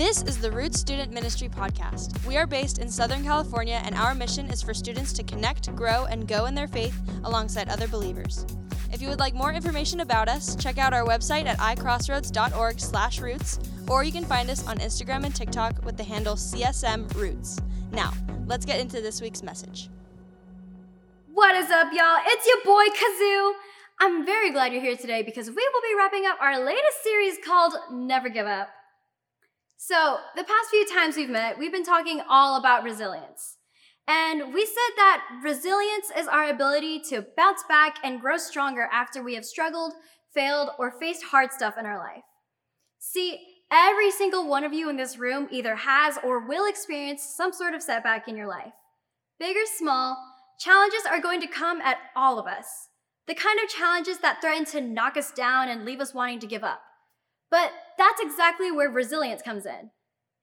This is the Roots Student Ministry Podcast. We are based in Southern California, and our mission is for students to connect, grow, and go in their faith alongside other believers. If you would like more information about us, check out our website at icrossroads.org/roots, or you can find us on Instagram and TikTok with the handle CSM Roots. Now, let's get into this week's message. What is up, y'all? It's your boy Kazoo. I'm very glad you're here today because we will be wrapping up our latest series called Never Give Up. So, the past few times we've met, we've been talking all about resilience. And we said that resilience is our ability to bounce back and grow stronger after we have struggled, failed, or faced hard stuff in our life. See, every single one of you in this room either has or will experience some sort of setback in your life. Big or small, challenges are going to come at all of us. The kind of challenges that threaten to knock us down and leave us wanting to give up. But that's exactly where resilience comes in.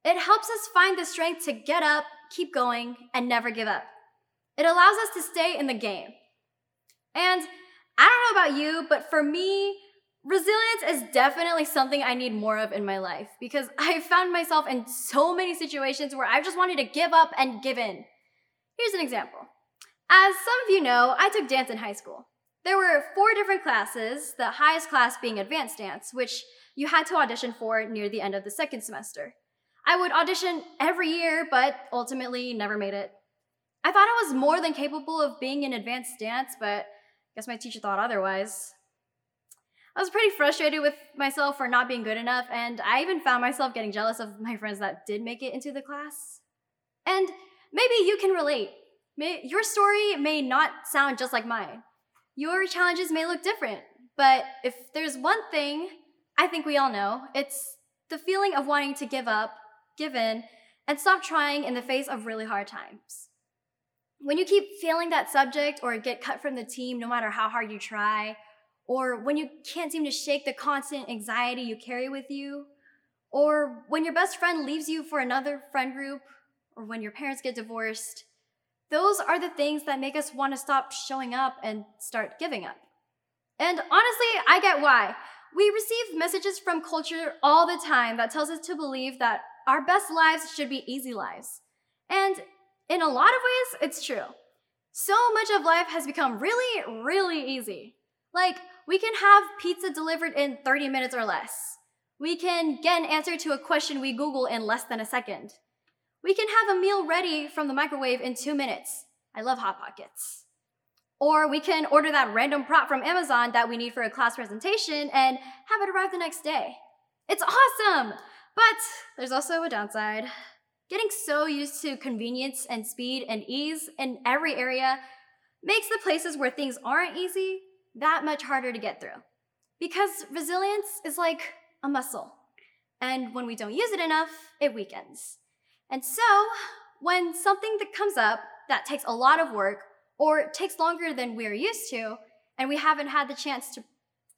It helps us find the strength to get up, keep going, and never give up. It allows us to stay in the game. And I don't know about you, but for me, resilience is definitely something I need more of in my life because I found myself in so many situations where I just wanted to give up and give in. Here's an example. As some of you know, I took dance in high school. There were four different classes, the highest class being advanced dance, which you had to audition for near the end of the second semester. I would audition every year, but ultimately never made it. I thought I was more than capable of being in advanced dance, but I guess my teacher thought otherwise. I was pretty frustrated with myself for not being good enough, and I even found myself getting jealous of my friends that did make it into the class. And maybe you can relate. May, your story may not sound just like mine. Your challenges may look different, but if there's one thing I think we all know. It's the feeling of wanting to give up, give in, and stop trying in the face of really hard times. When you keep failing that subject or get cut from the team no matter how hard you try, or when you can't seem to shake the constant anxiety you carry with you, or when your best friend leaves you for another friend group, or when your parents get divorced, those are the things that make us want to stop showing up and start giving up. And honestly, I get why. We receive messages from culture all the time that tells us to believe that our best lives should be easy lives. And in a lot of ways, it's true. So much of life has become really, really easy. Like, we can have pizza delivered in 30 minutes or less. We can get an answer to a question we Google in less than a second. We can have a meal ready from the microwave in two minutes. I love Hot Pockets. Or we can order that random prop from Amazon that we need for a class presentation and have it arrive the next day. It's awesome! But there's also a downside. Getting so used to convenience and speed and ease in every area makes the places where things aren't easy that much harder to get through. Because resilience is like a muscle, and when we don't use it enough, it weakens. And so, when something that comes up that takes a lot of work or takes longer than we're used to, and we haven't had the chance to,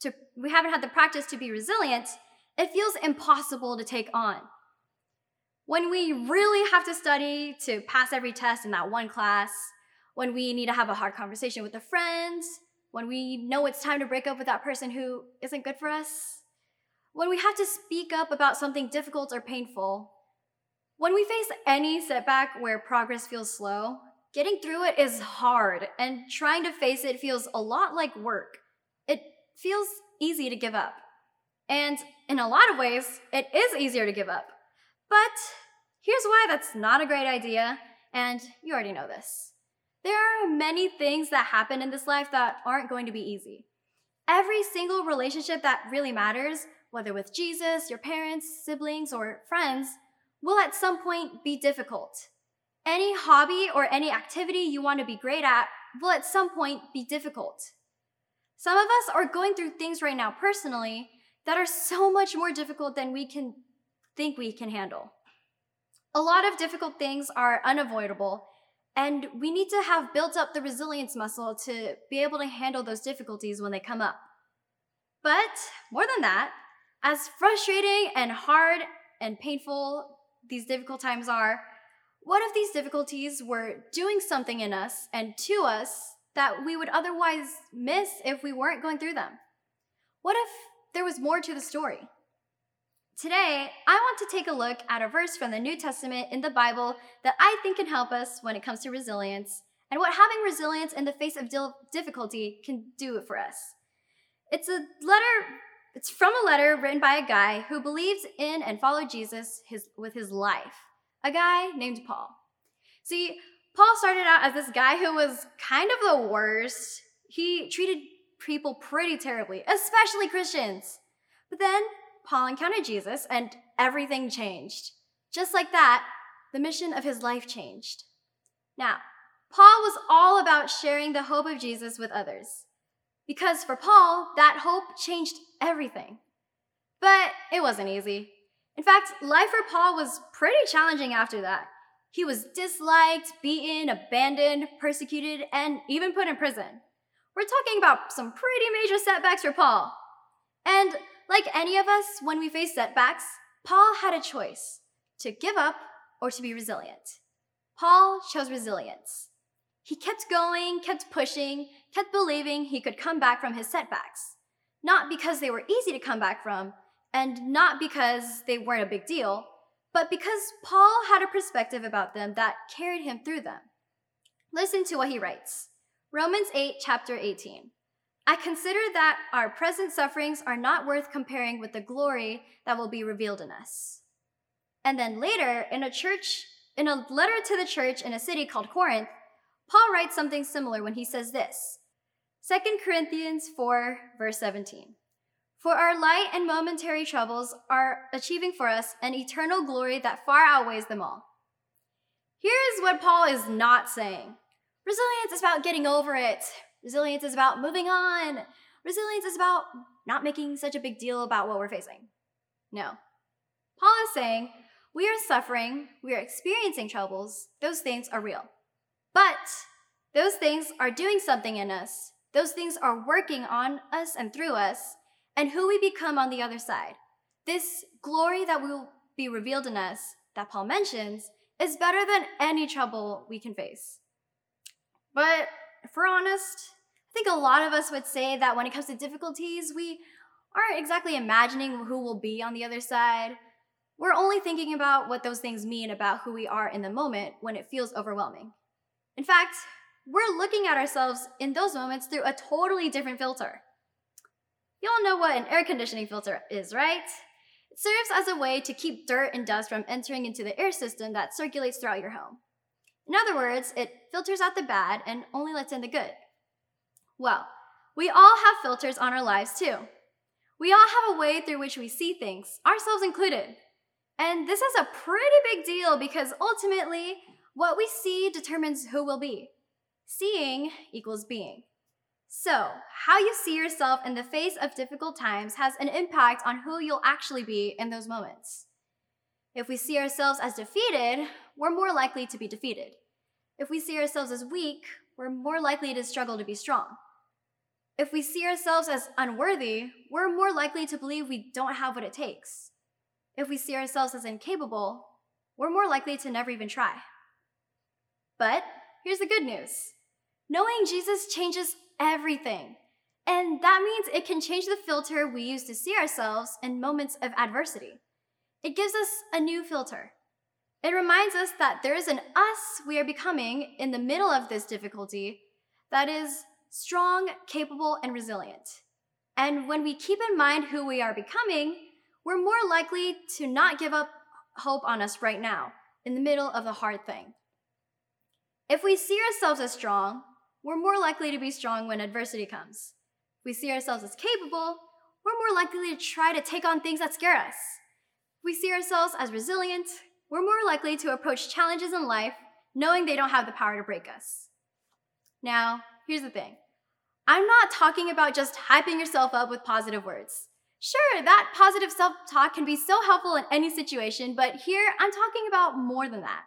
to we haven't had the practice to be resilient, it feels impossible to take on. When we really have to study to pass every test in that one class, when we need to have a hard conversation with a friend, when we know it's time to break up with that person who isn't good for us, when we have to speak up about something difficult or painful, when we face any setback where progress feels slow, Getting through it is hard, and trying to face it feels a lot like work. It feels easy to give up. And in a lot of ways, it is easier to give up. But here's why that's not a great idea, and you already know this. There are many things that happen in this life that aren't going to be easy. Every single relationship that really matters, whether with Jesus, your parents, siblings, or friends, will at some point be difficult. Any hobby or any activity you want to be great at will at some point be difficult. Some of us are going through things right now personally that are so much more difficult than we can think we can handle. A lot of difficult things are unavoidable, and we need to have built up the resilience muscle to be able to handle those difficulties when they come up. But more than that, as frustrating and hard and painful these difficult times are, what if these difficulties were doing something in us and to us that we would otherwise miss if we weren't going through them? What if there was more to the story? Today, I want to take a look at a verse from the New Testament in the Bible that I think can help us when it comes to resilience and what having resilience in the face of difficulty can do for us. It's a letter, it's from a letter written by a guy who believes in and followed Jesus his, with his life, a guy named Paul. See, Paul started out as this guy who was kind of the worst. He treated people pretty terribly, especially Christians. But then Paul encountered Jesus and everything changed. Just like that, the mission of his life changed. Now, Paul was all about sharing the hope of Jesus with others. Because for Paul, that hope changed everything. But it wasn't easy. In fact, life for Paul was pretty challenging after that. He was disliked, beaten, abandoned, persecuted, and even put in prison. We're talking about some pretty major setbacks for Paul. And like any of us, when we face setbacks, Paul had a choice to give up or to be resilient. Paul chose resilience. He kept going, kept pushing, kept believing he could come back from his setbacks. Not because they were easy to come back from, and not because they weren't a big deal, but because Paul had a perspective about them that carried him through them. Listen to what he writes Romans 8, chapter 18. I consider that our present sufferings are not worth comparing with the glory that will be revealed in us. And then later, in a church, in a letter to the church in a city called Corinth, Paul writes something similar when he says this 2 Corinthians 4, verse 17. For our light and momentary troubles are achieving for us an eternal glory that far outweighs them all. Here's what Paul is not saying resilience is about getting over it, Resilience is about moving on. Resilience is about not making such a big deal about what we're facing. No. Paul is saying we are suffering, we are experiencing troubles, those things are real. But those things are doing something in us, those things are working on us and through us, and who we become on the other side. This glory that will be revealed in us, that Paul mentions, is better than any trouble we can face. But if we're honest, I think a lot of us would say that when it comes to difficulties, we aren't exactly imagining who will be on the other side. We're only thinking about what those things mean about who we are in the moment when it feels overwhelming. In fact, we're looking at ourselves in those moments through a totally different filter. You all know what an air conditioning filter is, right? It serves as a way to keep dirt and dust from entering into the air system that circulates throughout your home. In other words, it filters out the bad and only lets in the good. Well, we all have filters on our lives too. We all have a way through which we see things, ourselves included. And this is a pretty big deal because ultimately, what we see determines who we'll be. Seeing equals being. So, how you see yourself in the face of difficult times has an impact on who you'll actually be in those moments. If we see ourselves as defeated, we're more likely to be defeated. If we see ourselves as weak, we're more likely to struggle to be strong. If we see ourselves as unworthy, we're more likely to believe we don't have what it takes. If we see ourselves as incapable, we're more likely to never even try. But here's the good news knowing Jesus changes everything. And that means it can change the filter we use to see ourselves in moments of adversity. It gives us a new filter. It reminds us that there is an us we are becoming in the middle of this difficulty that is strong, capable, and resilient. And when we keep in mind who we are becoming, we're more likely to not give up hope on us right now, in the middle of the hard thing. If we see ourselves as strong, we're more likely to be strong when adversity comes. If we see ourselves as capable, we're more likely to try to take on things that scare us. If we see ourselves as resilient, we're more likely to approach challenges in life knowing they don't have the power to break us. Now, here's the thing I'm not talking about just hyping yourself up with positive words. Sure, that positive self talk can be so helpful in any situation, but here I'm talking about more than that.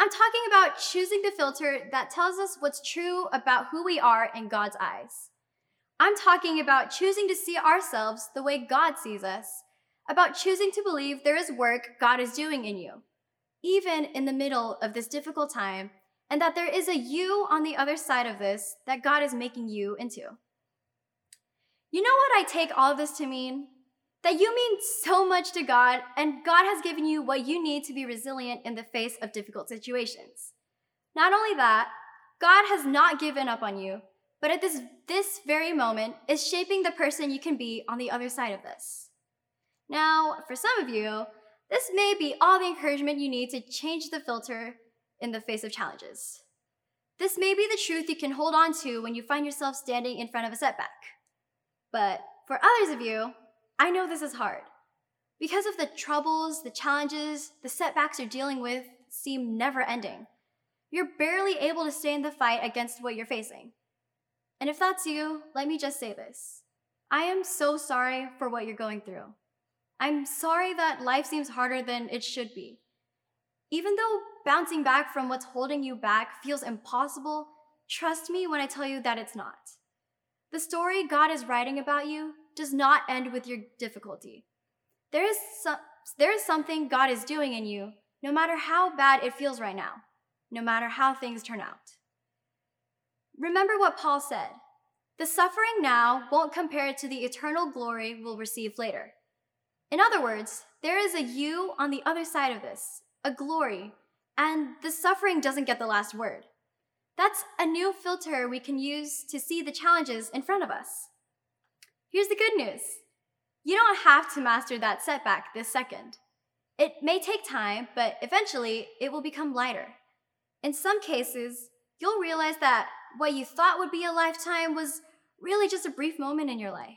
I'm talking about choosing the filter that tells us what's true about who we are in God's eyes. I'm talking about choosing to see ourselves the way God sees us, about choosing to believe there is work God is doing in you even in the middle of this difficult time, and that there is a you on the other side of this that God is making you into. You know what I take all of this to mean? That you mean so much to God, and God has given you what you need to be resilient in the face of difficult situations. Not only that, God has not given up on you, but at this, this very moment is shaping the person you can be on the other side of this. Now, for some of you, this may be all the encouragement you need to change the filter in the face of challenges. This may be the truth you can hold on to when you find yourself standing in front of a setback. But for others of you, I know this is hard. Because of the troubles, the challenges, the setbacks you're dealing with seem never ending. You're barely able to stay in the fight against what you're facing. And if that's you, let me just say this I am so sorry for what you're going through. I'm sorry that life seems harder than it should be. Even though bouncing back from what's holding you back feels impossible, trust me when I tell you that it's not. The story God is writing about you does not end with your difficulty. There is, there is something God is doing in you, no matter how bad it feels right now, no matter how things turn out. Remember what Paul said the suffering now won't compare to the eternal glory we'll receive later. In other words, there is a you on the other side of this, a glory, and the suffering doesn't get the last word. That's a new filter we can use to see the challenges in front of us. Here's the good news you don't have to master that setback this second. It may take time, but eventually it will become lighter. In some cases, you'll realize that what you thought would be a lifetime was really just a brief moment in your life.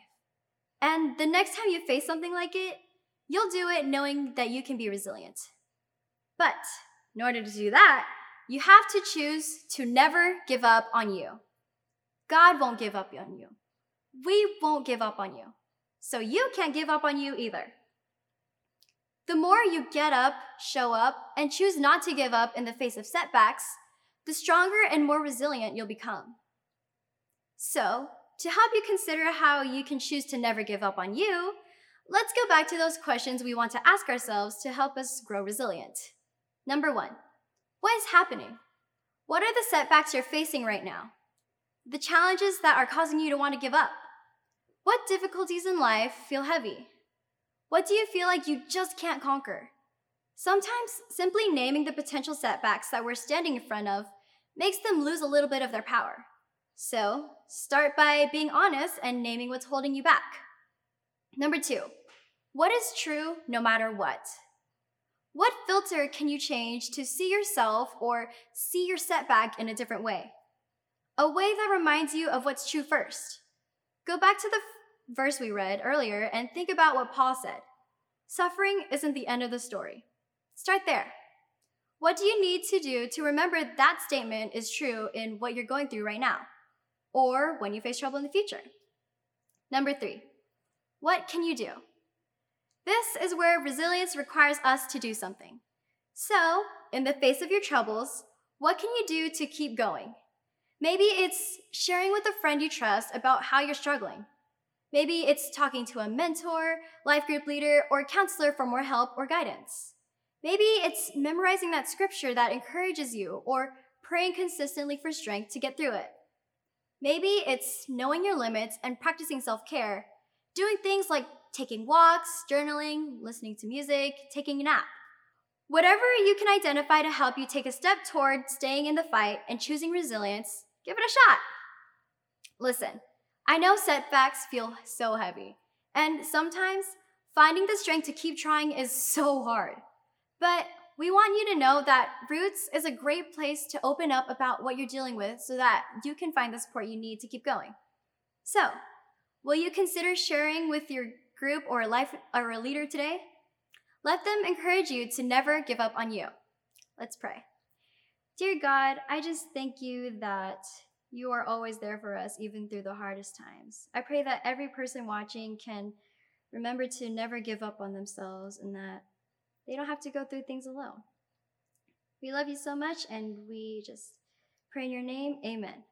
And the next time you face something like it, you'll do it knowing that you can be resilient. But in order to do that, you have to choose to never give up on you. God won't give up on you. We won't give up on you. So you can't give up on you either. The more you get up, show up, and choose not to give up in the face of setbacks, the stronger and more resilient you'll become. So, to help you consider how you can choose to never give up on you, let's go back to those questions we want to ask ourselves to help us grow resilient. Number one, what is happening? What are the setbacks you're facing right now? The challenges that are causing you to want to give up? What difficulties in life feel heavy? What do you feel like you just can't conquer? Sometimes simply naming the potential setbacks that we're standing in front of makes them lose a little bit of their power. So, start by being honest and naming what's holding you back. Number two, what is true no matter what? What filter can you change to see yourself or see your setback in a different way? A way that reminds you of what's true first. Go back to the f- verse we read earlier and think about what Paul said. Suffering isn't the end of the story. Start there. What do you need to do to remember that statement is true in what you're going through right now, or when you face trouble in the future? Number three, what can you do? This is where resilience requires us to do something. So, in the face of your troubles, what can you do to keep going? Maybe it's sharing with a friend you trust about how you're struggling. Maybe it's talking to a mentor, life group leader, or counselor for more help or guidance. Maybe it's memorizing that scripture that encourages you or praying consistently for strength to get through it. Maybe it's knowing your limits and practicing self care, doing things like taking walks, journaling, listening to music, taking a nap. Whatever you can identify to help you take a step toward staying in the fight and choosing resilience, give it a shot. Listen, I know setbacks feel so heavy, and sometimes finding the strength to keep trying is so hard. But we want you to know that Roots is a great place to open up about what you're dealing with so that you can find the support you need to keep going. So, will you consider sharing with your group or life or a leader today? Let them encourage you to never give up on you. Let's pray. Dear God, I just thank you that you are always there for us, even through the hardest times. I pray that every person watching can remember to never give up on themselves and that they don't have to go through things alone. We love you so much and we just pray in your name. Amen.